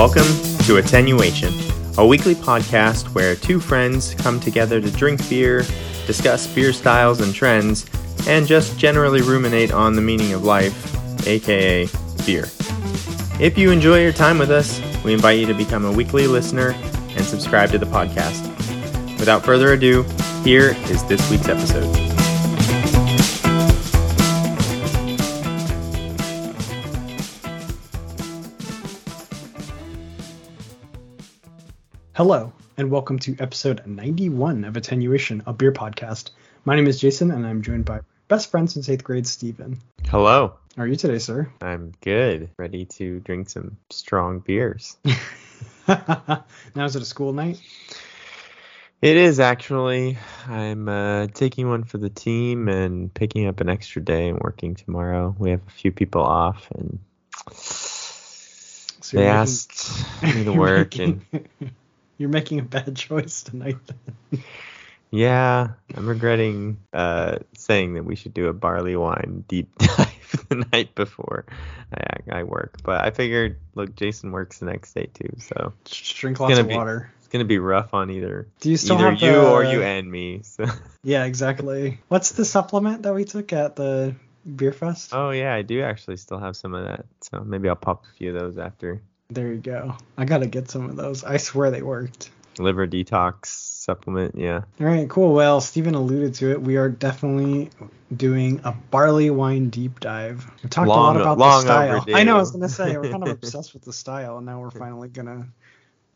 Welcome to Attenuation, a weekly podcast where two friends come together to drink beer, discuss beer styles and trends, and just generally ruminate on the meaning of life, aka beer. If you enjoy your time with us, we invite you to become a weekly listener and subscribe to the podcast. Without further ado, here is this week's episode. Hello, and welcome to episode 91 of Attenuation, a beer podcast. My name is Jason, and I'm joined by best friend since eighth grade, Stephen. Hello. How are you today, sir? I'm good. Ready to drink some strong beers. now, is it a school night? It is actually. I'm uh, taking one for the team and picking up an extra day and working tomorrow. We have a few people off, and So they making- asked me to work, making- and You're making a bad choice tonight. Then. yeah, I'm regretting uh, saying that we should do a barley wine deep dive the night before I, I work. But I figured, look, Jason works the next day too, so drink lots of be- water. it's gonna be rough on either Do you still either have you the, or you and me. So. Yeah, exactly. What's the supplement that we took at the beer fest? Oh yeah, I do actually still have some of that. So maybe I'll pop a few of those after There you go. I gotta get some of those. I swear they worked. liver detox supplement. Yeah. All right, cool. Well, Stephen alluded to it. We are definitely doing a barley wine deep dive. We talked Long- a lot about the style. overdue. I know. I was gonna say we're kind of obsessed with the style, and now we're finally gonna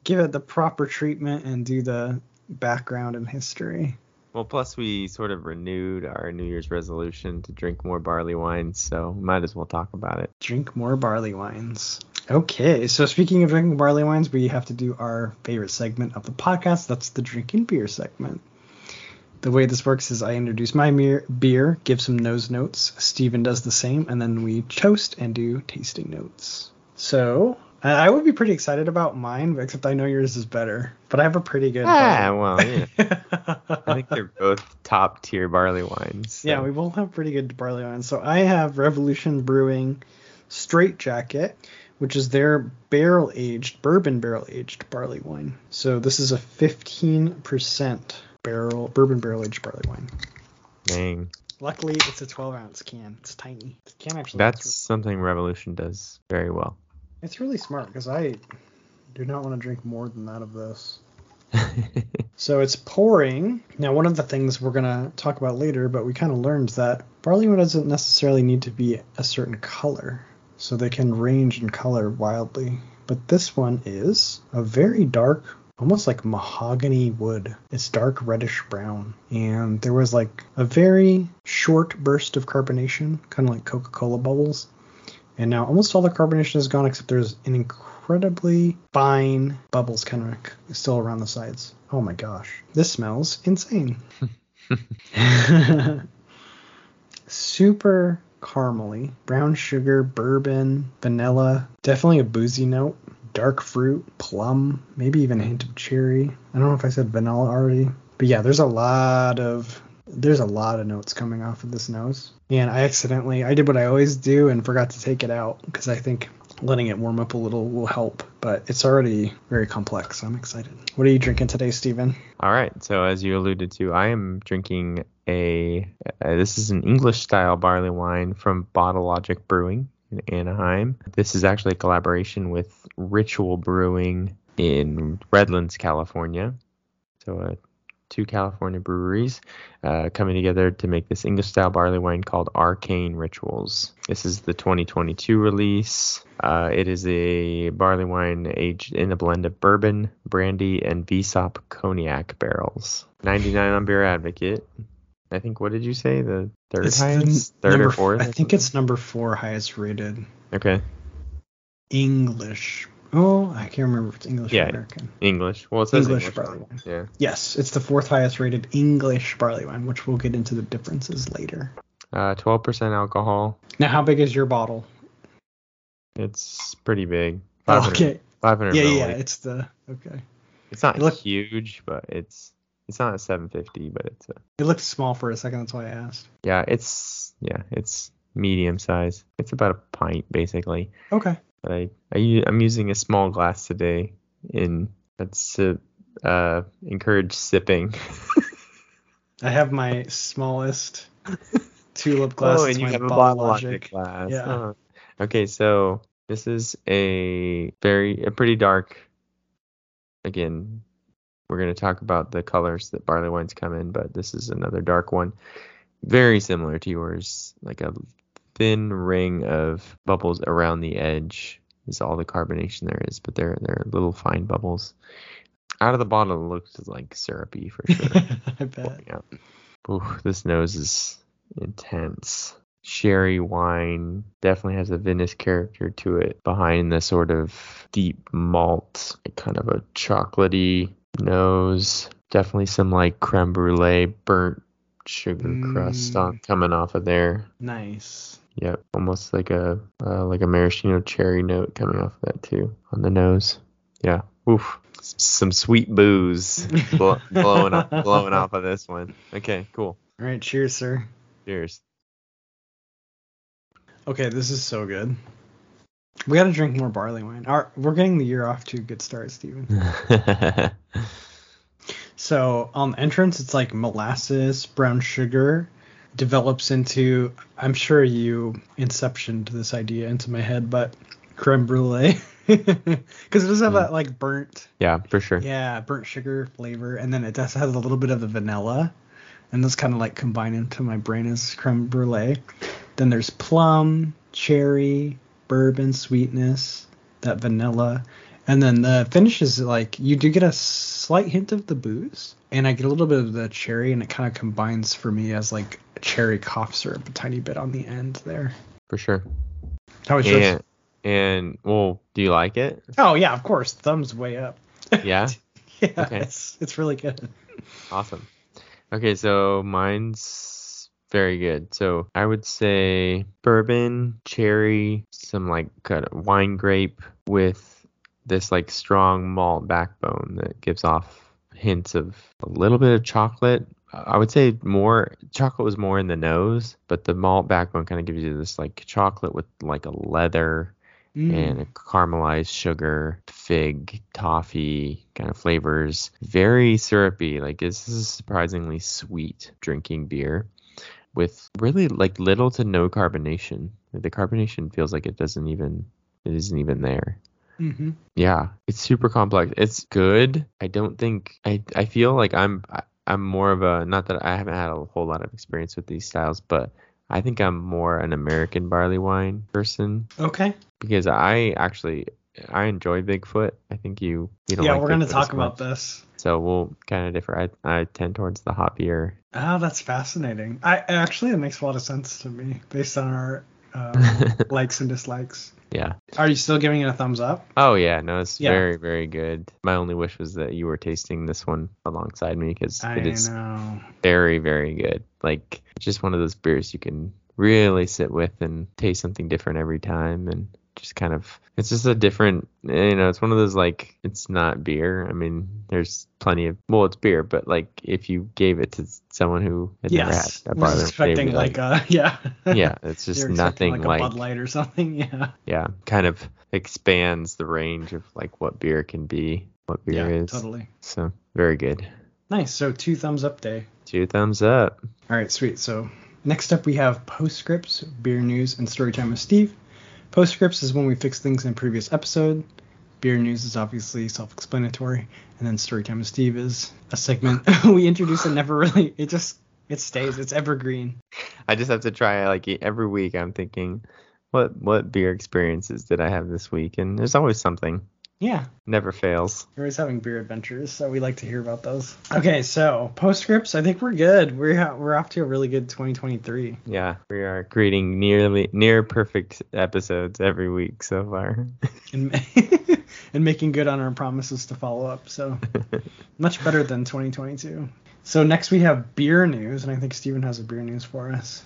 give it the proper treatment and do the background and history. Well, plus we sort of renewed our New Year's resolution to drink more barley wines, so might as well talk about it. Drink more barley wines. Okay, so speaking of drinking barley wines, we have to do our favorite segment of the podcast. That's the drinking beer segment. The way this works is I introduce my beer, give some nose notes. Stephen does the same, and then we toast and do tasting notes. So I would be pretty excited about mine, except I know yours is better. But I have a pretty good. Ah, well, yeah. I I think they're both top tier barley wines. so- Yeah, we both have pretty good barley wines. So I have Revolution Brewing Straight Jacket, which is their barrel aged, bourbon barrel aged barley wine. So this is a 15% barrel bourbon barrel aged barley wine. Dang. Luckily, it's a 12 ounce can. It's tiny. The can actually. That's something Revolution does very well. It's really smart because I do not want to drink more than that of this. So it's pouring. Now, one of the things we're going to talk about later, but we kind of learned that barley wine doesn't necessarily need to be a certain color. So they can range in color wildly. But this one is a very dark, almost like mahogany wood. It's dark reddish brown. And there was like a very short burst of carbonation, kind of like Coca Cola bubbles. And now almost all the carbonation is gone, except there's an incredibly fine bubbles kind of still around the sides. Oh my gosh. This smells insane. Super caramely. Brown sugar, bourbon, vanilla. Definitely a boozy note. Dark fruit, plum, maybe even a hint of cherry. I don't know if I said vanilla already. But yeah, there's a lot of there's a lot of notes coming off of this nose. And I accidentally I did what I always do and forgot to take it out because I think letting it warm up a little will help. But it's already very complex. I'm excited. What are you drinking today, Stephen? All right. So as you alluded to, I am drinking a. Uh, this is an English style barley wine from Bottle Logic Brewing in Anaheim. This is actually a collaboration with Ritual Brewing in Redlands, California. So uh, two California breweries uh, coming together to make this English style barley wine called Arcane Rituals. This is the 2022 release. Uh, it is a barley wine aged in a blend of bourbon, brandy, and VSOP cognac barrels. 99 on Beer Advocate. I think, what did you say? The third It's the highest? Third number or fourth? I think it's number four highest rated Okay. English. Oh, I can't remember if it's English Yeah. or American. English. Well, it says English English. barley wine. Yeah. Yes, it's the fourth highest rated English barley wine, which we'll get into the differences later. Uh, 12% alcohol. Now, how big is your bottle? It's pretty big. Oh, 500 okay. 500 Yeah, yeah, it's the okay. It's not It look- huge, but it's it's not a 750, but it's a It looked small for a second. That's why I asked. yeah, it's yeah, it's medium size. It's about a pint basically. Okay. But I'm using a small glass today. and that's to uh, encourage sipping. I have my smallest tulip glass. oh, and you have a Bottle bottle Logic. glass. Yeah. Oh. Okay, so this is a very a pretty dark. Again, we're going to talk about the colors that barley wines come in, but this is another dark one, very similar to yours, like a thin ring of bubbles around the edge is all the carbonation there is, but they're they're little fine bubbles. Out of the bottle, it looks like syrupy for sure. I bet. Ooh, this nose is intense. Sherry wine definitely has a vinous character to it behind the sort of deep malt, kind of a chocolatey nose. Definitely some like creme brulee, burnt sugar crust Mm. on coming off of there. Nice. Yep, almost like a uh, like a maraschino cherry note coming off of that too on the nose. Yeah, oof, S- some sweet booze blow, blowing up, blowing off of this one. Okay, cool. All right, cheers, sir. Cheers. Okay, this is so good. We got to drink more barley wine. Our, we're getting the year off to a good start, Stephen. So on the entrance, it's like molasses, brown sugar, develops into. I'm sure you inceptioned this idea into my head, but creme brulee, because it does have Mm. that like burnt, yeah, for sure. yeah, burnt sugar flavor, and then it does have a little bit of the vanilla, and those kind of like combine into my brain as creme brulee. Then there's plum, cherry, bourbon sweetness, that vanilla, and then the finish is like you do get a slight hint of the booze, and I get a little bit of the cherry, and it kind of combines for me as like a cherry cough syrup, a tiny bit on the end there. For sure. How was yours? And and well, do you like it? Oh yeah, of course, thumbs way up. Yeah. yeah, Okay. it's it's really good. Awesome. Okay, so mine's very good. So I would say bourbon, cherry, some like kind of wine grape with this like strong malt backbone that gives off hints of a little bit of chocolate. I would say more chocolate was more in the nose, but the malt backbone kind of gives you this like chocolate with like a leather Mm. and a caramelized sugar, fig, toffee kind of flavors. Very syrupy. Like this is a surprisingly sweet drinking beer with really like little to no carbonation. The carbonation feels like it doesn't even it isn't even there. Hmm Yeah, it's super complex. It's good. I don't think I I feel like I'm I'm more of a not that I haven't had a whole lot of experience with these styles, but I think I'm more an American barley wine person Okay. because I actually I enjoy Bigfoot. I think you you don't yeah, like we're gonna talk about this. So we'll kind of differ. I I tend towards the hoppier. Oh, that's fascinating. I actually it makes a lot of sense to me based on our um, likes and dislikes. Yeah. Are you still giving it a thumbs up? Oh yeah, no, it's Yeah. very very good. My only wish was that you were tasting this one alongside me because it is know. very very good. Like just one of those beers you can really sit with and taste something different every time and just kind of it's just a different you know it's one of those like it's not beer i mean there's plenty of well it's beer but like if you gave it to someone who had never had Yes. a I was barley they'd expecting be like, uh yeah. yeah it's just nothing like like, a Bud Light or something. Yeah. yeah kind of expands the range of like what beer can be what beer yeah. is Totally. so very good Nice. So two thumbs up day. two thumbs up All right, sweet. So next up we have postscripts, beer news, and storytime with Steve. Postscripts is when we fix things in a previous episode. Beer news is obviously self-explanatory, and then storytime with Steve is a segment we introduce and never really it just it stays. It's evergreen. I just have to try like every week. I'm thinking, what what beer experiences did I have this week? And there's always something. Yeah, Never fails. we're always having beer adventures, so we like to hear about those. Okay, so postscripts. I think we're good. We're we're off to a really good 2023. Yeah, we are creating nearly near perfect episodes every week so far. and and making good on our promises to follow up. So much better than 2022. So next we have beer news, and I think Stephen has a beer news for us.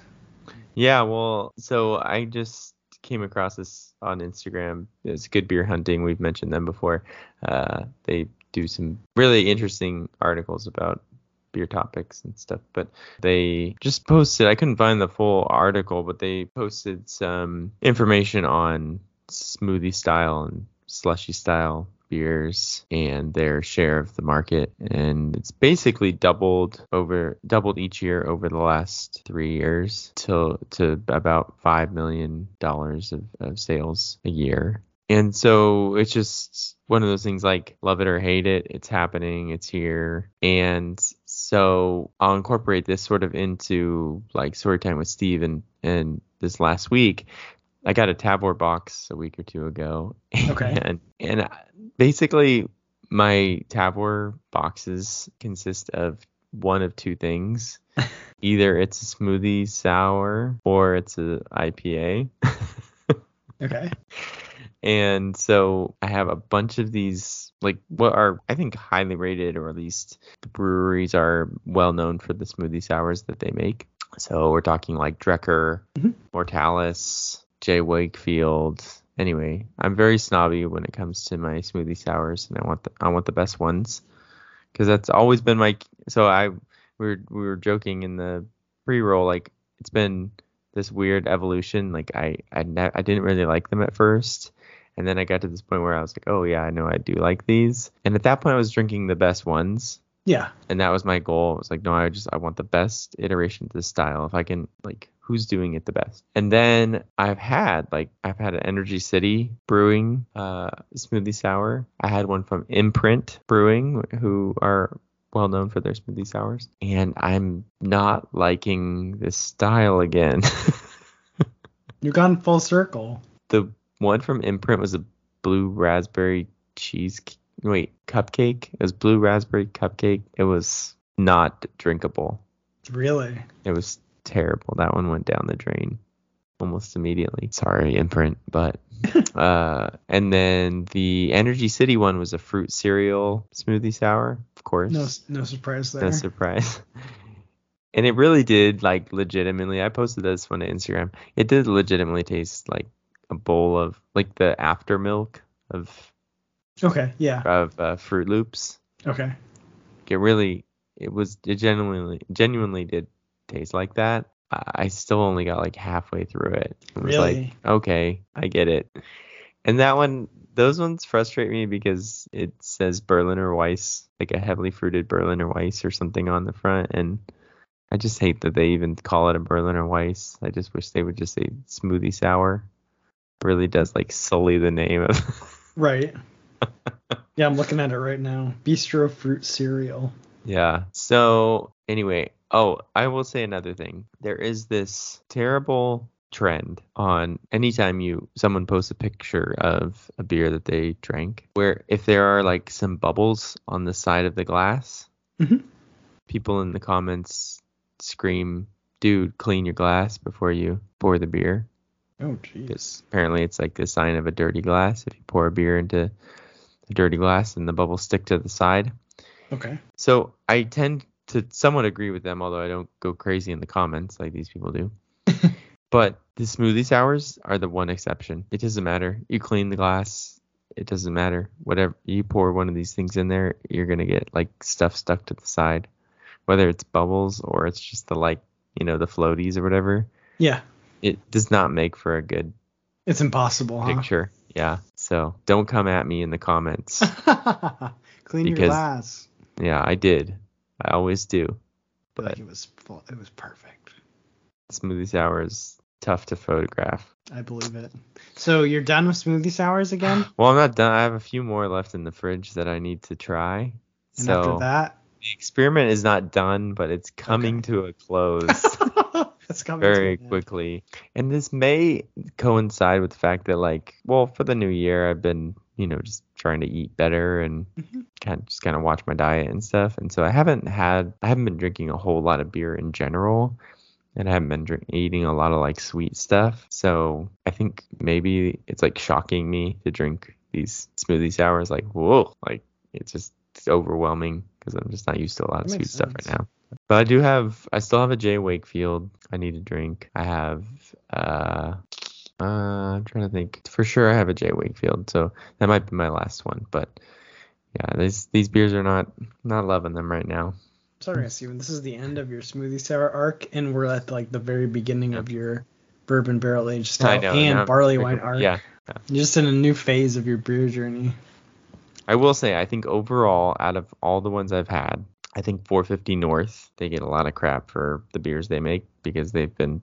yeah, well, so I just came across this on Instagram. It's Good Beer Hunting. We've mentioned them before. Uh, they do some really interesting articles about beer topics and stuff but they just posted i couldn't find the full article but they posted some information on smoothie style and slushy style beers and their share of the market and it's basically doubled over doubled each year over the last three years till to about five million dollars of, of sales a year and so it's just one of those things like love it or hate it it's happening it's here and so i'll incorporate this sort of into like story time with steve and and this last week I got a Tavour box a week or two ago. Okay. And and basically my Tavour boxes consist of one of two things. Either it's a smoothie sour or it's a IPA. Okay. and so I have a bunch of these like what are I think highly rated or at least the breweries are well known for the smoothie sours that they make. So we're talking like Drekker, Mhm. Mortalis, J. Wakefield. Anyway, I'm very snobby when it comes to my smoothie sours, and I want the I want the best ones because that's always been my. So I we were we were joking in the pre-roll like it's been this weird evolution. Like I I ne- I didn't really like them at first, and then I got to this point where I was like, oh yeah, I know I do like these. And at that point, I was drinking the best ones Yeah. and that was my goal. It was like, no, I just I want the best iteration of this style. If I can like who's doing it the best. And then I've had like I've had an Energy City Brewing uh smoothie sour. I had one from Imprint Brewing who are well known for their smoothie sours. And I'm not liking this style again. You've gone full circle. the one from Imprint was a blue raspberry cheese wait, cupcake. It was blue raspberry cupcake. It was not drinkable. Really? It was terrible. That one went down the drain almost immediately. Sorry, imprint, but uh and then the Energy City one was a fruit cereal smoothie sour, of course. No, no surprise there. No surprise. And it really did like legitimately. I posted this one to Instagram. It did legitimately taste like a bowl of like the after milk of okay. Yeah. of uh, Froot Loops. Okay. It really, it was, it genuinely, genuinely did taste like that. I I still only got like halfway through it. It was Really? like, okay, I get it. And that one, those ones frustrate me because it says Berliner Weisse, like a heavily fruited Berliner Weisse or something on the front, and I just hate that they even call it a Berliner Weisse. I just wish they would just say smoothie sour. really does like sully the name of. Right. yeah, I'm looking at it right now. Bistro fruit cereal. Yeah. So anyway, oh, I will say another thing. There is this terrible trend on anytime you someone posts a picture of a beer that they drank where if there are like some bubbles on the side of the glass Mhm. people in the comments scream dude clean your glass before you pour the beer Oh, jeez. apparently it's like the sign of a dirty glass if you pour a beer into a dirty glass and the bubbles stick to the side Okay. so I tend to somewhat agree with them, although I don't go crazy in the comments like these people do. but the smoothie sours are the one exception. It doesn't matter. You clean the glass. It doesn't matter. Whatever you pour one of these things in there, you're gonna get like stuff stuck to the side, whether it's bubbles or it's just the like you know the floaties or whatever. Yeah. It does not make for a good It's impossible, huh? picture. Yeah. So don't come at me in the comments. Clean your glass. yeah, I did. I always do. But Like it was full, it was perfect. smoothie sour is tough to photograph. I believe it. So you're done with smoothie sours again? Well, I'm not done. I have a few more left in the fridge that I need to try. And so after that, the experiment is not done, but it's coming to a close very quickly. And this may coincide with the fact that, like, well, for the new year, I've been, you know, just trying to eat better and Mhm. kind of just kind of watch my diet and stuff. And so I haven't had, I haven't been drinking a whole lot of beer in general. And I haven't been drink, eating a lot of like sweet stuff. So I think maybe it's like shocking me to drink these smoothie sours. Like, whoa, like it's just it's overwhelming because I'm just not used to a lot of sweet makes stuff right now. But I do have, I still have a J. Wakefield I need to drink. I have, uh, uh, I'm trying to think. For sure, I have a J. Wakefield, so that might be my last one. But yeah, these these beers are not not loving them right now. Sorry, Stephen. This is the end of your smoothie sour arc, and we're at like the very beginning of your bourbon barrel aged stout know. and barley wine arc. Yeah, You're just in a new phase of your beer journey. I will say, I think overall, out of all the ones I've had, I think 450 North, they get a lot of crap for the beers they make because they've been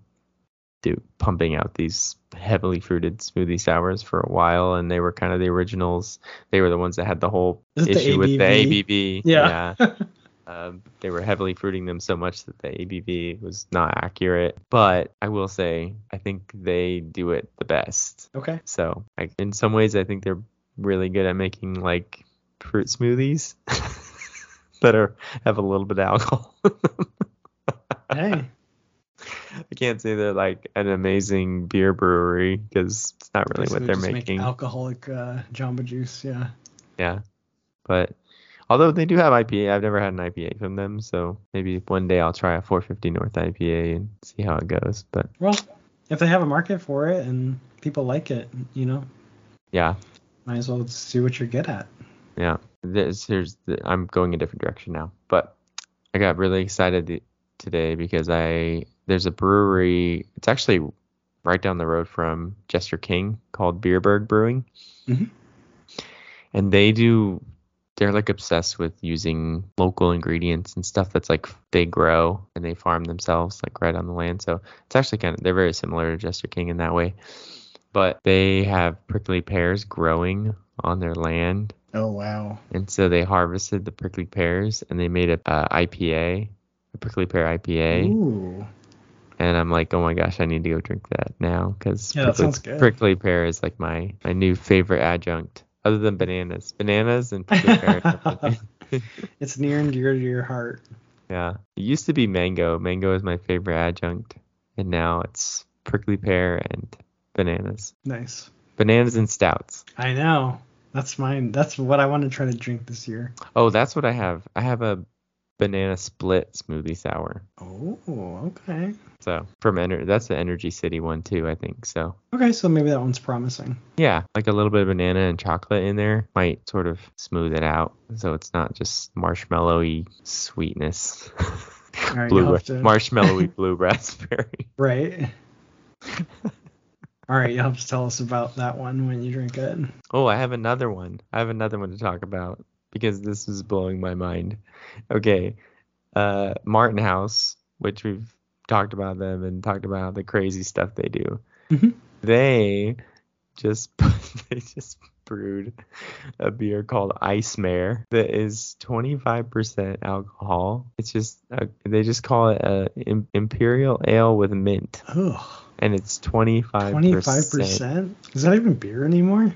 do, pumping out these heavily fruited smoothie sours for a while, and they were kind of the originals. They were the ones that had the whole Is it the issue with the ABV? ABV. Yeah. Um, they were heavily fruiting them so much that the ABV was not accurate. But I will say, I think they do it the best. Okay. So I, in some ways, I think they're really good at making like fruit smoothies that are have a little bit of alcohol. Hey. I can't say they're like an amazing beer brewery because it's not really what they're just make making. alcoholic uh, Jamba Juice. Yeah. yeah, but although they do have IPA, I've never had an IPA from them, so maybe one day I'll try a 450 North IPA and see how it goes. But Well, if they have a market for it and people like it, you know, yeah, might as well see what you're good at. yeah. This here's the, I'm going a different direction now, but I got really excited th- today because I there's a brewery. It's actually right down the road from Jester King called Beerburg Brewing, Mhm. and they do. They're like obsessed with using local ingredients and stuff that's like they grow and they farm themselves like right on the land. So it's actually kind of they're very similar to Jester King in that way, but they have prickly pears growing on their land Oh wow. and so they harvested the prickly pears and they made a uh, IPA, a prickly pear IPA. Ooh. And I'm like, oh my gosh, I need to go drink that now because Yeah, prickly, prickly pear is like my my new favorite adjunct, other than bananas. Bananas and prickly pear. It's near and dear to your heart. yeah, it used to be mango. Mango is my favorite adjunct, and now it's prickly pear and bananas. Nice. Bananas and stouts. I know. That's mine. That's what I want to try to drink this year. Oh, that's what I have. I have a banana split smoothie sour. Oh, okay. So from Ener- that's the Energy City one too, I think. So Okay, so maybe that one's promising. yeah, like a little bit of banana and chocolate in there might sort of smooth it out, so it's not just marshmallowy sweetness. Right, blue to- marshmallowy blue raspberry. Right. All right, you'll have to tell us about that one when you drink it. Oh, I have another one. I have another one to talk about because this is blowing my mind. Okay, uh, Martin House, which we've talked about them and talked about the crazy stuff they do. Mhm. They just they just brewed a beer called Ice Mare that is 25% alcohol. It's just uh, they just call it a im- imperial ale with mint, Ugh. and it's 25%. Twenty-five percent. Is that even beer anymore?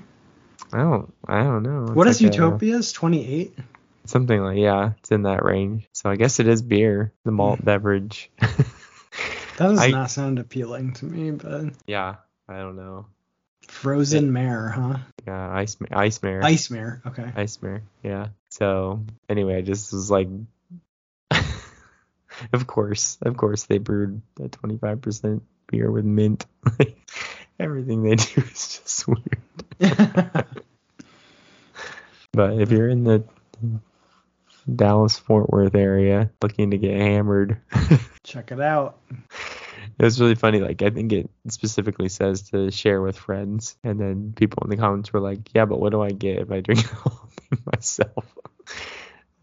I don't I don't know. It's What is like a- Utopias? Twenty-eight. Something like yeah, it's in that range. So I guess it is beer, the malt hmm. beverage. That does I- not sound appealing to me, but yeah, I don't know. frozen mare, huh? Yeah, ice ice mare. Ice mare. Okay. Ice mare. Yeah. So anyway, I just was like, of course, of course, they brewed a 25% beer with mint. Everything they do is just weird. But if you're in the Dallas Fort Worth area looking to get hammered. Check it out. It was really funny. Like I think it specifically says to share with friends, and then people in the comments were like, "Yeah, but what do I get if I drink it all myself?"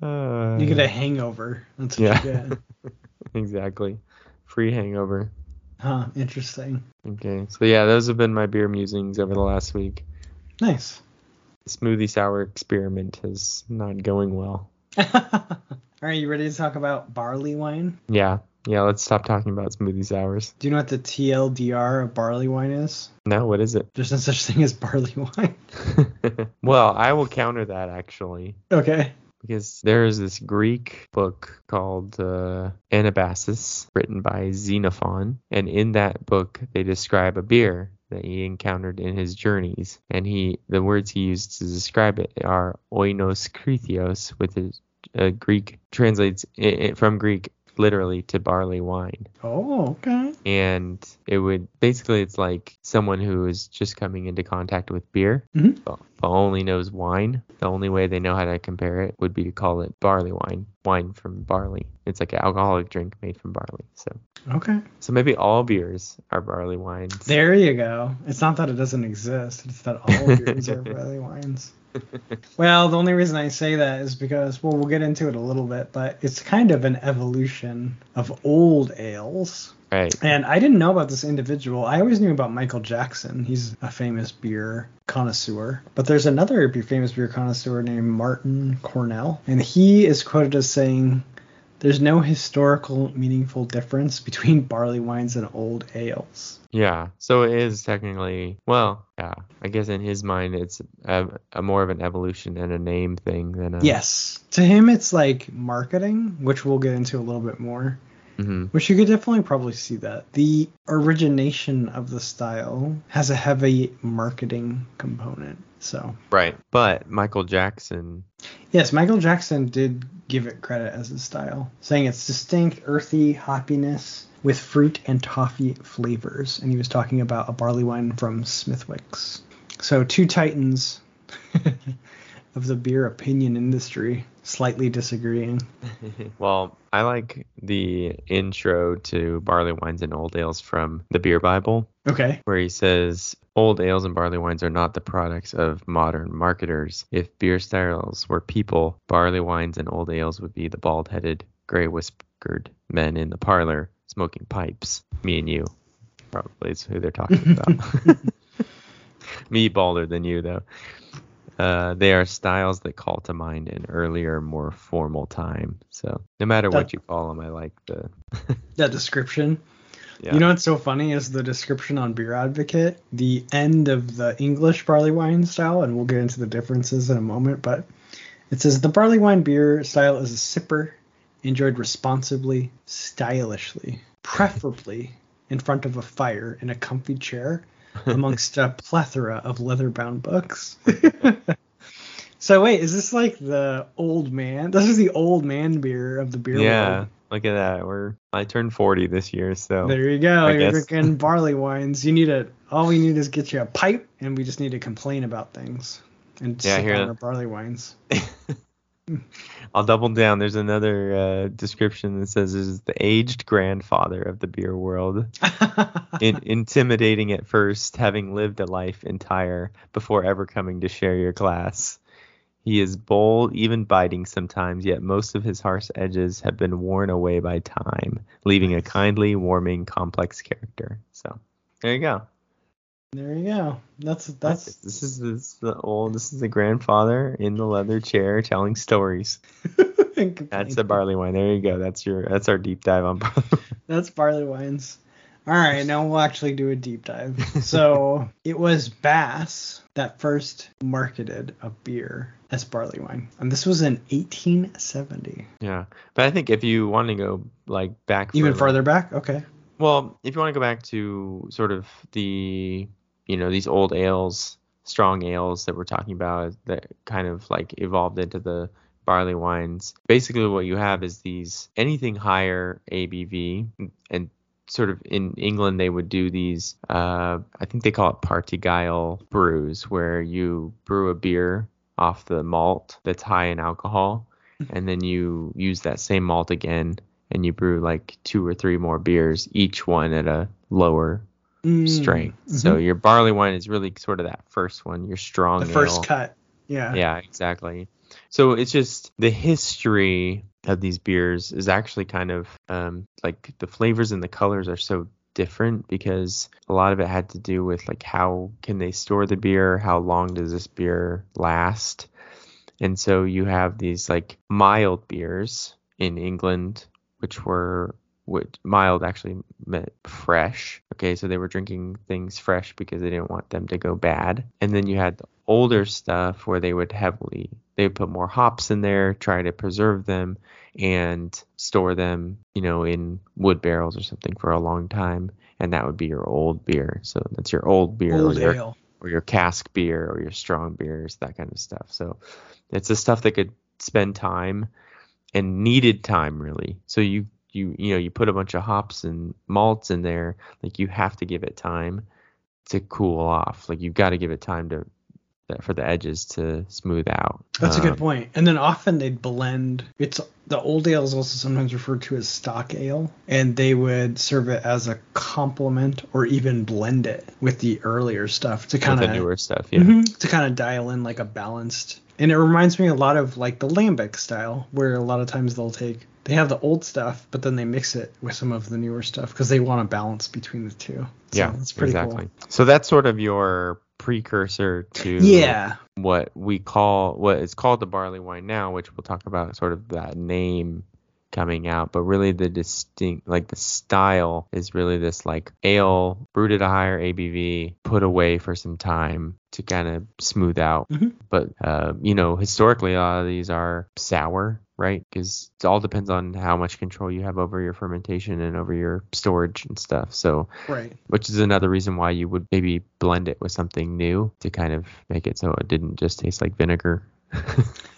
Uh, You get a hangover. That's what yeah. you get. exactly. Free hangover. Huh. Interesting. Okay, so yeah, those have been my beer musings over the last week. Nice. The smoothie sour experiment is not going well. All right, you ready to talk about barley wine? Yeah, yeah. Let's stop talking about smoothie sours. Do you know what the TLDR of barley wine is? No, what is it? There's no such thing as barley wine. well, I will counter that actually. Okay. Because there is this Greek book called uh, Anabasis, written by Xenophon, and in that book they describe a beer that he encountered in his journeys, and he the words he used to describe it are oinos krithios, with his uh, Greek translates i i from Greek literally to barley wine Oh, okay. and it would basically it's like someone who is just coming into contact with beer Mhm. well, only knows wine, the only way they know how to compare it would be to call it barley wine, wine from barley. It's like an alcoholic drink made from barley. So Okay. so maybe all beers are barley wines. There you go. It's not that it doesn't exist, it's that all beers are barley wines. Well, the only reason I say that is because, well, we'll get into it a little bit, but it's kind of an evolution of old ales. Right. And I didn't know about this individual. I always knew about Michael Jackson. He's a famous beer connoisseur. But there's another famous beer connoisseur named Martyn Cornell. And he is quoted as saying, There's no historical, meaningful difference between barley wines and old ales. Yeah. So it is technically well, yeah. I guess in his mind it's a, a more of an evolution and a name thing than a Yes. To him, it's like marketing, which we'll get into a little bit more. Hmm Which you could definitely probably see that. The origination of the style has a heavy marketing component. So, Right. But Michael Jackson yes, Michael Jackson did give it credit as a style, saying it's distinct, earthy hoppiness with fruit and toffee flavors. And he was talking about a barley wine from Smithwick's. So, two titans of the beer opinion industry slightly disagreeing. well, I like the intro to barley wines and old ales from the Beer Bible, Okay. where he says old ales and barley wines are not the products of modern marketers. If beer styles were people, barley wines and old ales would be the bald-headed, gray-whiskered men in the parlor smoking pipes. Me and you, probably is who they're talking about. Me balder than you though. Uh, they are styles that call to mind an earlier, more formal time. So no matter what you call them, I like the. That description. Yeah. You know what's so funny is the description on Beer Advocate, the end of the English barley wine style, and we'll get into the differences in a moment, but it says the barley wine beer style is a sipper enjoyed responsibly, stylishly, preferably in front of a fire in a comfy chair amongst a plethora of leather bound books. so wait, is this like the old man? This is the old man beer of the beer yeah. world. Look at that. We're I turned 40 this year, so There you go. I You're guess. drinking barley wines. You need a. All we need is get you a pipe, and we just need to complain about things and Yeah, sip on our barley wines. I'll double down. There's another uh, description that says is the aged grandfather of the beer world. In, intimidating at first, having lived a life entire before ever coming to share your glass. He is bold, even biting sometimes, yet most of his harsh edges have been worn away by time, leaving a kindly, warming, complex character. So there you go. There you go. That's that's this is, this is the old. This is the grandfather in the leather chair telling stories. That's the barley wine. There you go. That's your. That's our deep dive on barley. That's barley wines. All right, now we'll actually do a deep dive. So it was Bass that first marketed a beer as barley wine, and this was in 1870. yeah, but I think if you want to go like back Even further- farther back. Okay. Well, if you want to go back to sort of the, you know, these old ales, strong ales that we're talking about that kind of like evolved into the barley wines. Basically, what you have is these anything higher ABV, and sort of in England they would do these. Uh, I think they call it parti-gyle brews, where you brew a beer off the malt that's high in alcohol, and then you use that same malt again and you brew like two or three more beers, each one at a lower Mm, strength. mhm. So your barley wine is really sort of that first one, your strong the first ale. cut. Yeah. Yeah, exactly. So it's just the history of these beers is actually kind of um, like the flavors and the colors are so different because a lot of it had to do with like how can they store the beer, how long does this beer last, and so you have these like mild beers in England, which were which mild actually meant fresh. Okay, so they were drinking things fresh because they didn't want them to go bad. And then you had the older stuff where they would heavily they would put more hops in there, try to preserve them and store them, you know, in wood barrels or something for a long time. And that would be your old beer. So that's your old beer Old or your ale. or your cask beer or your strong beers, that kind of stuff. So it's the stuff that could spend time and needed time really. So you you you know you put a bunch of hops and malts in there, like you have to give it time to cool off. Like you've got to give it time to for the edges to smooth out. That's a Um, good point. And then often they'd blend. It's the old ale is also sometimes referred to as stock ale, and they would serve it as a complement or even blend it with the earlier stuff to kind of newer stuff. Yeah. Mhm, to kind of dial in like a balanced. And it reminds me a lot of like the lambic style, where a lot of times they'll take they have the old stuff, but then they mix it with some of the newer stuff because they want a balance between the two. So yeah, that's pretty exactly. So that's sort of your precursor to. Yeah, what we call what is called the barley wine now, which we'll talk about sort of that name coming out, but really the distinct like the style is really this like ale brewed at a higher ABV, put away for some time to kind of smooth out. Mhm. But uh, you know, historically a lot of these are sour, right? Because it all depends on how much control you have over your fermentation and over your storage and stuff. So right. which is another reason why you would maybe blend it with something new to kind of make it so it didn't just taste like vinegar. so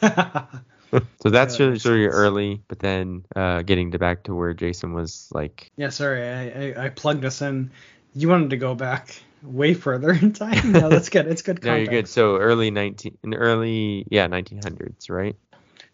that's that really makes sort of your early, but then uh, getting to back to where Jason was like, Yeah, sorry, I, I, I plugged us in. You wanted to go back way further in time. No, that's good. It's good no, you're good. So early 19, in early, yeah, 1900s, right?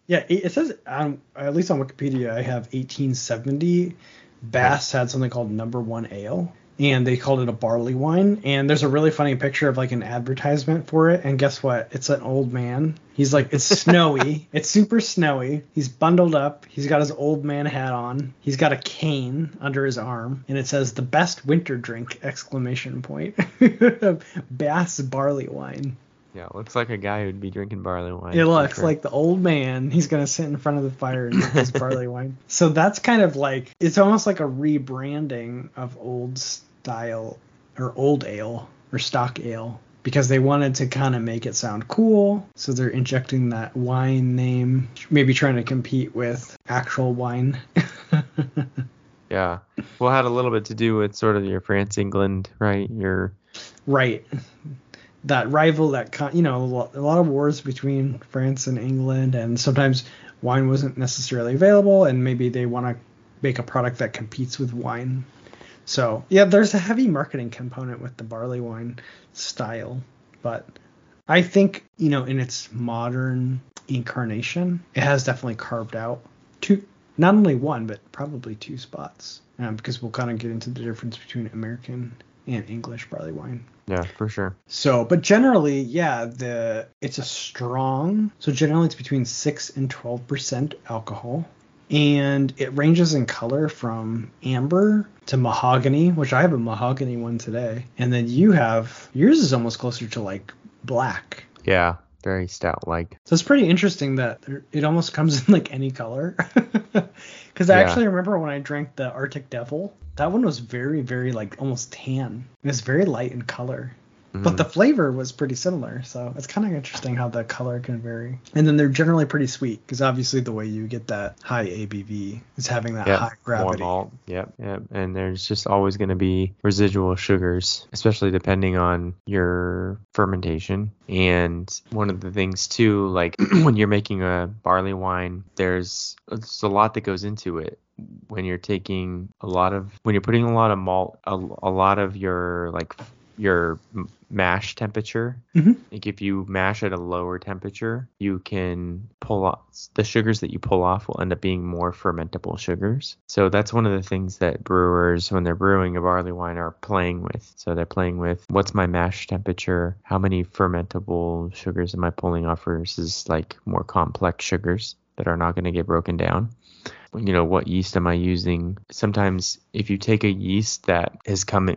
Yeah, it it says um, at least on Wikipedia, I have 1870. Bass had something called Number One Ale, and they called it a barley wine. And there's a really funny picture of like an advertisement for it. And guess what? It's an old man. He's like, it's snowy. it's super snowy. He's bundled up. He's got his old man hat on. He's got a cane under his arm, and it says the best winter drink! Exclamation point. Bass barley wine. Yeah, looks like a guy who'd be drinking barley wine. It looks sure. like the old man. He's gonna sit in front of the fire and drink his barley wine. So that's kind of like it's almost like a rebranding of old style or old ale or stock ale because they wanted to kind of make it sound cool. So they're injecting that wine name, maybe trying to compete with actual wine. Yeah. Well, it had a little bit to do with sort of your France, England, right? Your right. That rival, that you know, a a lot of wars between France and England, and sometimes wine wasn't necessarily available, and maybe they want to make a product that competes with wine. So yeah, there's a heavy marketing component with the barley wine style, but I think you know in its modern incarnation, it has definitely carved out two, not only one but probably two spots, um, because we'll kind of get into the difference between American and English barley wine. yeah, for sure. So, but generally, yeah, the it's a strong. So generally, it's between six and twelve percent alcohol, and it ranges in color from amber to mahogany, which I have a mahogany one today, and then you have yours is almost closer to like black. Yeah, very stout like. So it's pretty interesting that it almost comes in like any color. Because I Yeah. actually remember when I drank the Arctic Devil, that one was very, very like almost tan. It was very light in color. But Mhm. the flavor was pretty similar, so it's kind of interesting how the color can vary. And then they're generally pretty sweet, because obviously the way you get that high ABV is having that yeah, high gravity. More malt. Yep, yep. And there's just always going to be residual sugars, especially depending on your fermentation. And one of the things too, like when you're making a barley wine, there's, there's a lot that goes into it. When you're taking a lot of, when you're putting a lot of malt, a, a lot of your like your mash temperature. Mhm. Like if you mash at a lower temperature, you can pull off the sugars that you pull off will end up being more fermentable sugars. So that's one of the things that brewers, when they're brewing a barley wine, are playing with. So they're playing with what's my mash temperature? How many fermentable sugars am I pulling off versus like more complex sugars that are not going to get broken down? you know what yeast am i using sometimes if you take a yeast that has come in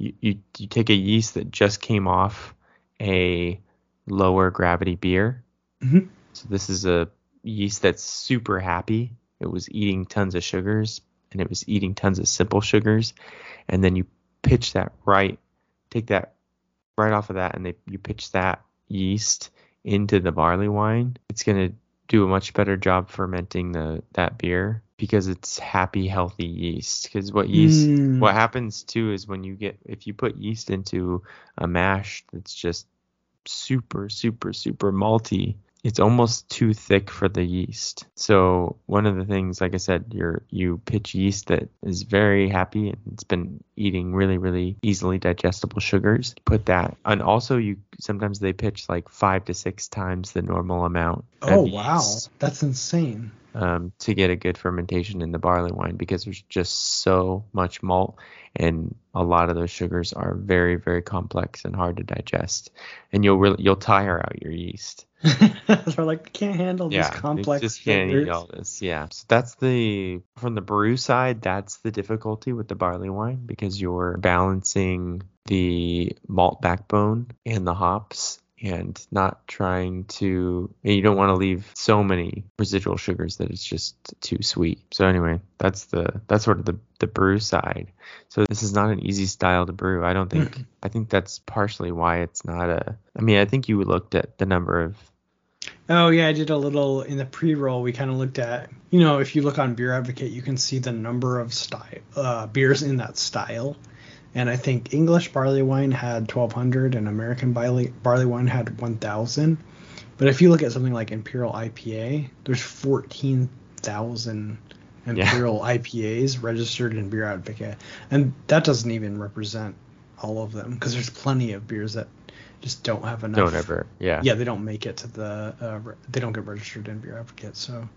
you, you, you take a yeast that just came off a lower gravity beer. Mhm. so this is a yeast that's super happy. It was eating tons of sugars and it was eating tons of simple sugars. And then you pitch that right take that right off of that and they you pitch that yeast into the barley wine. It's going to do a much better job fermenting the that beer because it's happy healthy yeast because what yeast Mm. what happens too is when you get if you put yeast into a mash that's just super super super malty it's almost too thick for the yeast so one of the things like i said you're you pitch yeast that is very happy and it's been eating really really easily digestible sugars put that and also you sometimes they pitch like five to six times the normal amount. Oh wow, that's insane. Um, to get a good fermentation in the barley wine because there's just so much malt and a lot of those sugars are very very complex and hard to digest and you'll really you'll tire out your yeast They're like, can't handle yeah, these complex. just can't eat all this. Yeah, so that's the from the brew side. That's the difficulty with the barley wine because you're balancing the malt backbone and the hops and not trying to and you don't want to leave so many residual sugars that it's just too sweet so anyway that's the that's sort of the the brew side so this is not an easy style to brew i don't think i think that's partially why it's not a i mean i think you looked at the number of Oh yeah, I did a little in the pre-roll. We kind of looked at, you know, if you look on Beer Advocate, you can see the number of style uh, beers in that style. And I think English barley wine had 1,200 and American barley barley wine had 1,000. But if you look at something like Imperial IPA, there's 14,000 Imperial yeah. IPAs registered in Beer Advocate, and that doesn't even represent all of them because there's plenty of beers that just don't have enough. Don't ever, yeah. Yeah, they don't make it to the. Uh, they don't get registered in Beer Advocate, so.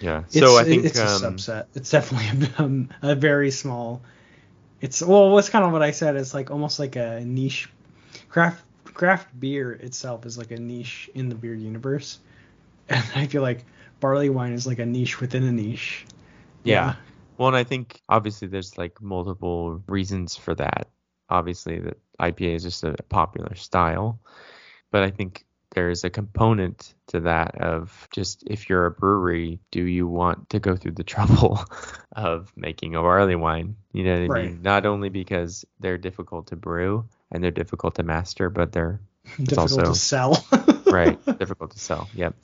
Yeah. So I think it's um, a subset. It's definitely a, um, a very small. It's well, what's kind of what I said. It's like almost like a niche. Craft craft beer itself is like a niche in the beer universe, and I feel like barley wine is like a niche within a niche. Yeah. yeah. Well, and I think obviously there's like multiple reasons for that. Obviously, that IPA is just a popular style. But I think there's a component to that of just if you're a brewery, do you want to go through the trouble of making a barley wine? You know what I mean? Not only because they're difficult to brew and they're difficult to master, but they're difficult also, to sell. right, difficult to sell. Yep.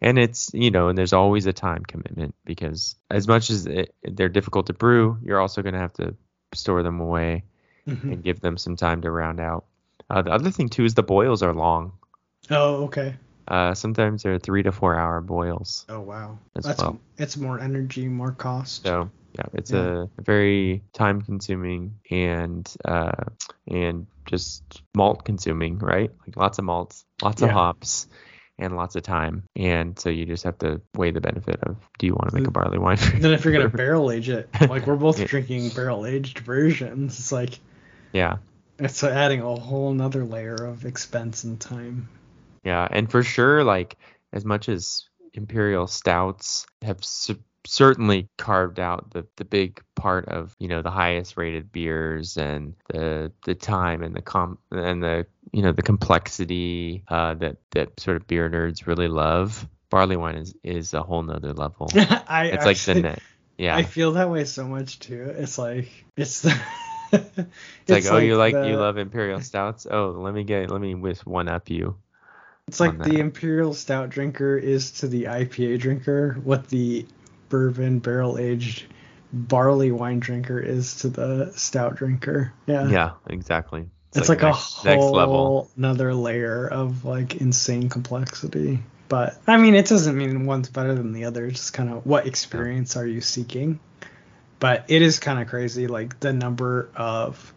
And it's you know, and there's always a time commitment because as much as it, they're difficult to brew, you're also going to have to store them away mm-hmm. and give them some time to round out. Uh, the other thing too is the boils are long. Oh, okay. Uh, sometimes they're three to four hour boils. Oh wow, that's well. it's more energy, more cost. So yeah, it's yeah. a very time consuming and uh, and just malt consuming, right? Like lots of malts, lots yeah. of hops, and lots of time. And so you just have to weigh the benefit of do you want to make a barley wine? then if you're gonna barrel age it, like we're both yeah. drinking barrel aged versions, it's like yeah. It's adding a whole nother layer of expense and time. Yeah, and for sure, like as much as imperial stouts have su- certainly carved out the the big part of you know the highest rated beers and the the time and the com and the you know the complexity uh, that that sort of beer nerds really love. Barley wine is is a whole nother level. I it's actually, like the net. Yeah. I feel that way so much too. It's like it's the it's, it's like, oh, you like the, you love imperial stouts. Oh, let me get let me with one up you. It's like the imperial stout drinker is to the IPA drinker what the bourbon barrel aged barley wine drinker is to the stout drinker. Yeah. Yeah, exactly. It's, it's like, like, next, a whole level. another layer of like insane complexity. But I mean, it doesn't mean one's better than the other. It's just kind of what experience are you seeking? but it is kind of crazy like the number of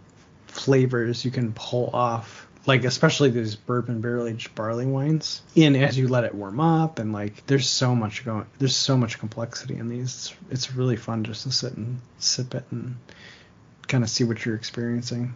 flavors you can pull off like especially these bourbon barrel aged barley wines in as you let it warm up and like there's so much going there's so much complexity in these. It's, it's really fun just to sit and sip it and kind of see what you're experiencing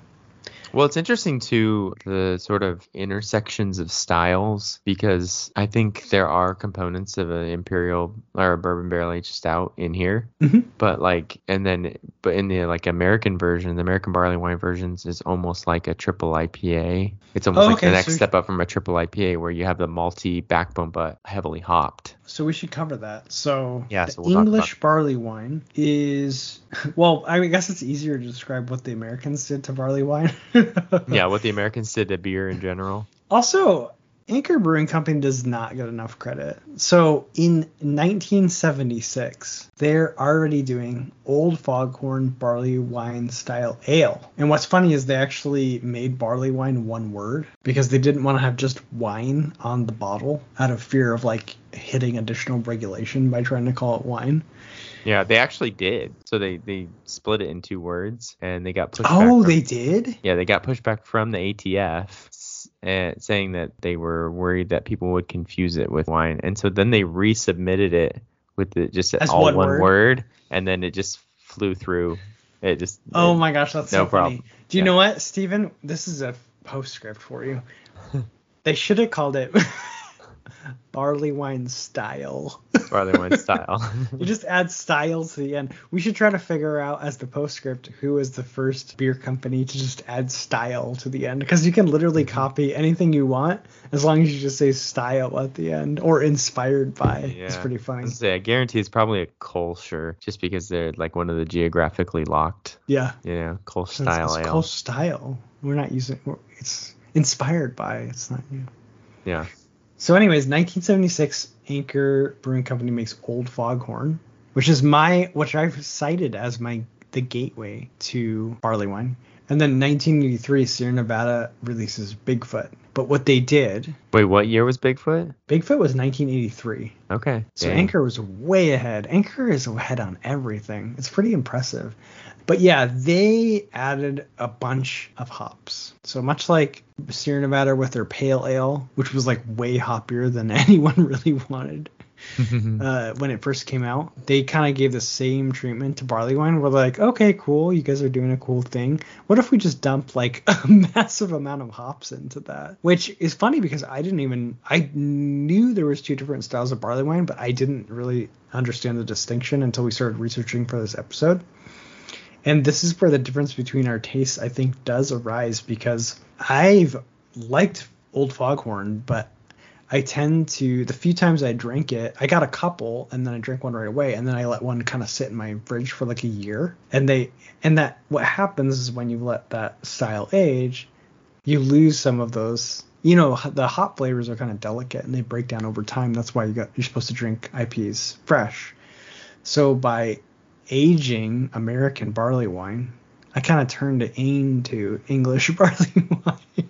well, it's interesting too the sort of intersections of styles because I think there are components of an imperial or a bourbon barrel aged stout in here, mm-hmm. but like and then but in the like American version, the American barley wine versions is almost like a triple IPA. It's almost oh, like okay. the next so step up from a triple IPA where you have the malty backbone but heavily hopped. So we should cover that. So yeah, so we'll English barley wine is well, I guess it's easier to describe what the Americans did to barley wine. yeah, what the Americans did to beer in general. Also, Anchor Brewing Company does not get enough credit. So in 1976, they're already doing Old Foghorn barley wine style ale. And what's funny is they actually made barley wine one word because they didn't want to have just wine on the bottle out of fear of like hitting additional regulation by trying to call it wine. Yeah, they actually did. So they they split it in two words and they got pushed Oh, they did? Yeah, they got pushed back from the ATF uh, saying that they were worried that people would confuse it with wine, and so then they resubmitted it with the, just As all one one, word? word. and then it just flew through. It just Oh it- my gosh, that's No so problem. funny. Do you Yeah. know what, Stephen? This is a postscript for you. they should have called it barley wine style. barley wine style. You just add style to the end. We should try to figure out as the postscript who is the first beer company to just add style to the end because you can literally Mm-hmm. copy anything you want as long as you just say style at the end or inspired by. It's Yeah. pretty I funny. was say, I guarantee it's probably a Kolscher, just because they're like one of the geographically locked, Yeah. you know, Kolsch style it's ale. close style. We're not using. we're- It's inspired by. It's not you. Yeah. So, anyways, 1976, Anchor Brewing Company makes Old Foghorn, which is my, which I've cited as my the gateway to barley wine. And then 1983, Sierra Nevada releases Bigfoot. But what they did, Wait, what year was Bigfoot? Bigfoot was 1983. Okay. So dang. Anchor was way ahead. Anchor is ahead on everything. It's pretty impressive. But yeah, they added a bunch of hops. So much like Sierra Nevada with their pale ale, which was like way hoppier than anyone really wanted uh, when it first came out, they kind of gave the same treatment to barley wine. We're like, okay, cool, you guys are doing a cool thing. What if we just dump like a massive amount of hops into that? Which is funny because I didn't even I knew there was two different styles of barley wine, but I didn't really understand the distinction until we started researching for this episode. And this is where the difference between our tastes, I think, does arise because I've liked Old Foghorn, but I tend to the few times I drink it, I got a couple and then I drink one right away and then I let one kind of sit in my fridge for like a year. And they and that what happens is when you let that style age, you lose some of those. You know, the hop flavors are kind of delicate and they break down over time. That's why you got you're supposed to drink IPAs fresh. So by aging American barley wine, I kind of turned to aim to English barley wine.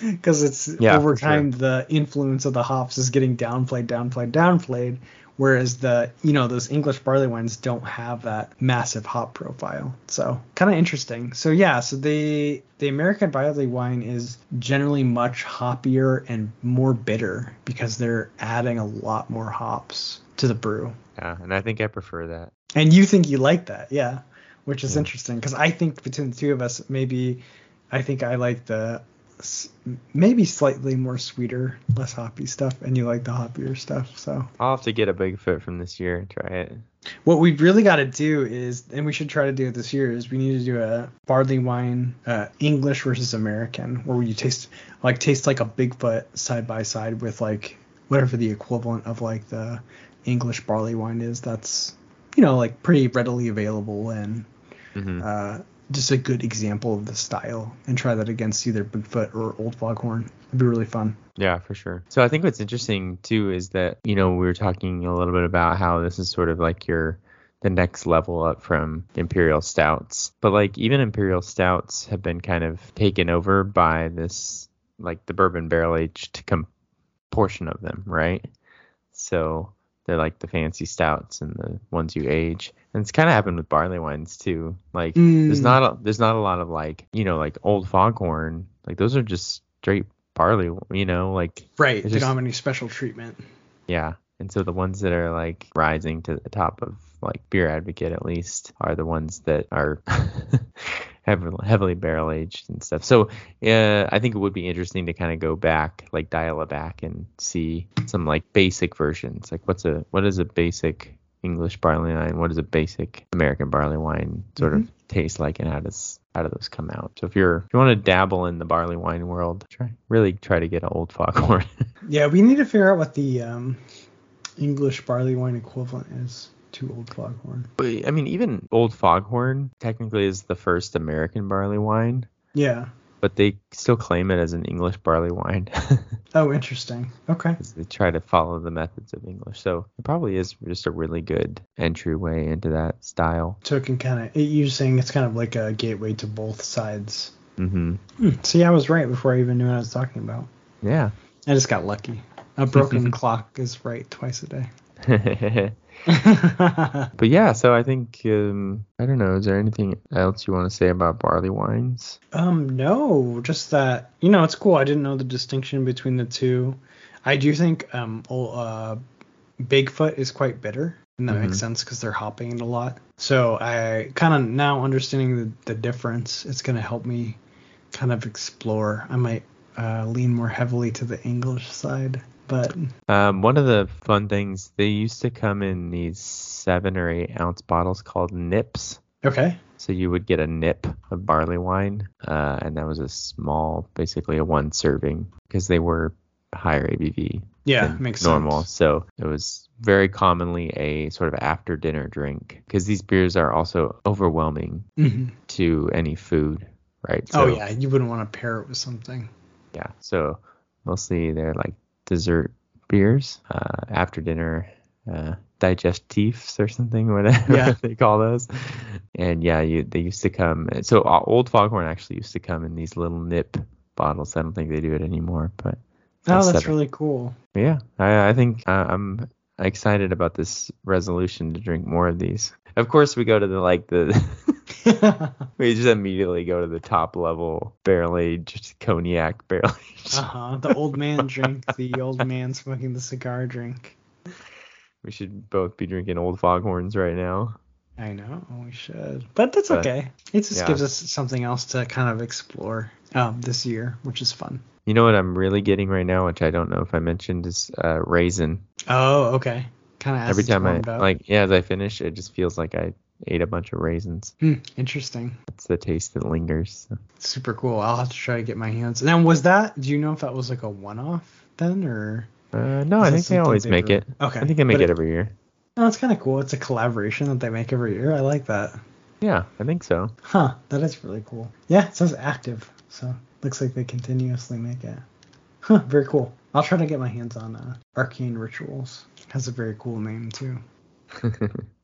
Because it's Yeah, over for sure. time the influence of the hops is getting downplayed, downplayed, downplayed. Whereas the you know those English barley wines don't have that massive hop profile. So kind of interesting. So yeah, so the the American barley wine is generally much hoppier and more bitter because they're adding a lot more hops to the brew. yeah, and I think I prefer that. And you think you like that, yeah, which is Yeah. interesting because I think between the two of us, maybe I think I like the maybe slightly more sweeter, less hoppy stuff, and you like the hoppier stuff. So I'll have to get a Bigfoot from this year and try it. what we really got to do is, and we should try to do it this year, is we need to do a barley wine, uh, English versus American, where you taste like taste like a Bigfoot side by side with like whatever the equivalent of like the English barley wine is. That's you know like pretty readily available and hmm uh, just a good example of the style, and try that against either Bigfoot or Old Foghorn. It'd be really fun. Yeah, for sure. So I think what's interesting too is that you know we were talking a little bit about how this is sort of like your the next level up from imperial stouts, but like even imperial stouts have been kind of taken over by this like the bourbon barrel aged com- portion of them, right? So they're like the fancy stouts and the ones you age. And it's kind of happened with barley wines too. Like there's Mm. not a, there's not a lot of like you know like old foghorn like those are just straight barley you know like Right. They just- don't have any special treatment. yeah and so the ones that are like rising to the top of like beer advocate at least are the ones that are heavily, heavily barrel aged and stuff. So uh, i think it would be interesting to kind of go back like dial it back and see some like basic versions. Like what's a what is a basic english barley wine? What does a basic american barley wine sort of taste like? And how does how do those come out? So if you're if you want to dabble in the barley wine world try really try to get an old foghorn. Yeah, we need to figure out what the um, English barley wine equivalent is to Old Foghorn. But, I mean, even Old Foghorn technically is the first American barley wine, Yeah. but they still claim it as an English barley wine. Oh, interesting. Okay. they try to follow the methods of English. So it probably is just a really good entryway into that style. So it can kind of, you're saying it's kind of like a gateway to both sides. hmm Hmm. See, I was right before I even knew what I was talking about. Yeah. I just got lucky. A broken clock is right twice a day. but yeah, so I think um, I don't know. Is there anything else you want to say about barley wines? Um, no, just that you know it's cool. I didn't know the distinction between the two. I do think um, uh, Bigfoot is quite bitter, and that mm-hmm. makes sense because they're hopping it a lot. So I kind of now understanding the, the difference, it's gonna help me kind of explore. I might uh, lean more heavily to the English side. But um, one of the fun things they used to come in these seven or eight ounce bottles called nips. Okay. So you would get a nip of barley wine, uh, and that was a small, basically a one serving, because they were higher ABV. Yeah, makes sense normal. Sense. So it was very commonly a sort of after dinner drink, because these beers are also overwhelming mm-hmm. to any food, right? Oh, so, oh yeah, you wouldn't want to pair it with something. Yeah, so mostly they're like dessert beers uh, after dinner uh, digestifs or something, whatever yeah. they call those. And yeah, you, they used to come. So uh, Old Foghorn actually used to come in these little nip bottles. I don't think they do it anymore, but oh, that's really cool. Yeah, I, I think uh, I'm excited about this resolution to drink more of these. Of course, we go to the like the we just immediately go to the top level barely just cognac barely. Uh huh. The old man drink, the old man smoking the cigar drink. We should both be drinking old foghorns right now. I know we should, but that's but, okay. It just yeah. gives us something else to kind of explore um, this year, which is fun. You know what I'm really getting right now, which I don't know if I mentioned, is uh, raisin. Oh, okay. Kind of every time I like, yeah, as I finish, it just feels like I ate a bunch of raisins. Hmm, interesting. It's the taste that lingers. So. Super cool. I'll have to try to get my hands. Now, was that? Do you know if that was like a one-off then, or? Uh, no, I think they always they make were... it. Okay. I think they make it, it, every year. Oh, it's kind of cool. It's a collaboration that they make every year. I like that. Yeah, I think so. Huh. That is really cool. Yeah, it says active, so looks like they continuously make it. Huh. Very cool. I'll try to get my hands on uh, Arcane Rituals. Has a very cool name too.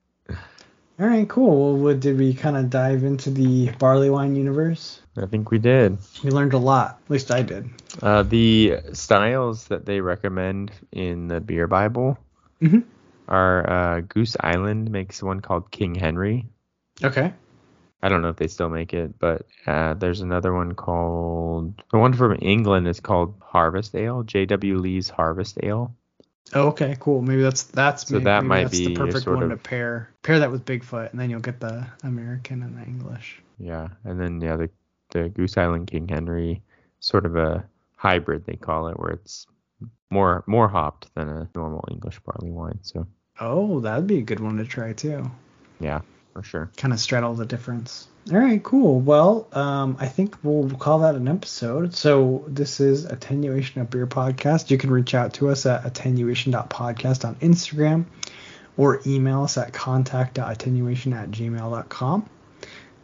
All right, cool. Well, did we kind of dive into the barley wine universe? I think we did. We learned a lot. At least I did. Uh, the styles that they recommend in the beer Bible mm-hmm. are uh, Goose Island makes one called King Henry. Okay. I don't know if they still make it, but uh, there's another one called the one from England is called Harvest Ale. J.W. Lees Harvest Ale. Oh, okay, cool. Maybe that's that's so maybe, that maybe might that's be the perfect one of, to pair pair that with Bigfoot, and then you'll get the American and the English. Yeah, and then yeah, the the Goose Island King Henry, sort of a hybrid they call it, where it's more more hopped than a normal English barley wine. So. Oh, that'd be a good one to try too. Yeah, for sure. Kind of straddle the difference. All right, cool. Well, um, I think we'll call that an episode. So this is Attenuation of Beer podcast. You can reach out to us at attenuation.podcast on Instagram or email us at contact.attenuation at gmail.com.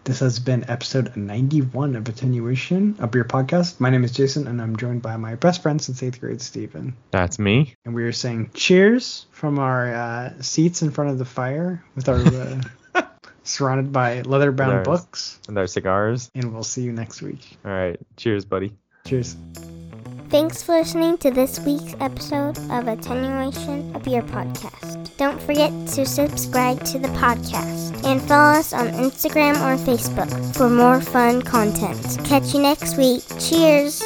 This has been episode 91 of Attenuation, a beer podcast. My name is Jason, and I'm joined by my best friend since eighth grade, Stephen. That's me. And we are saying cheers from our uh, seats in front of the fire with our uh, surrounded by leather bound books and our cigars. And we'll see you next week. All right. Cheers, buddy. Cheers. Thanks for listening to this week's episode of Attenuation, a beer podcast. Don't forget to subscribe to the podcast and follow us on Instagram or Facebook for more fun content. Catch you next week. Cheers!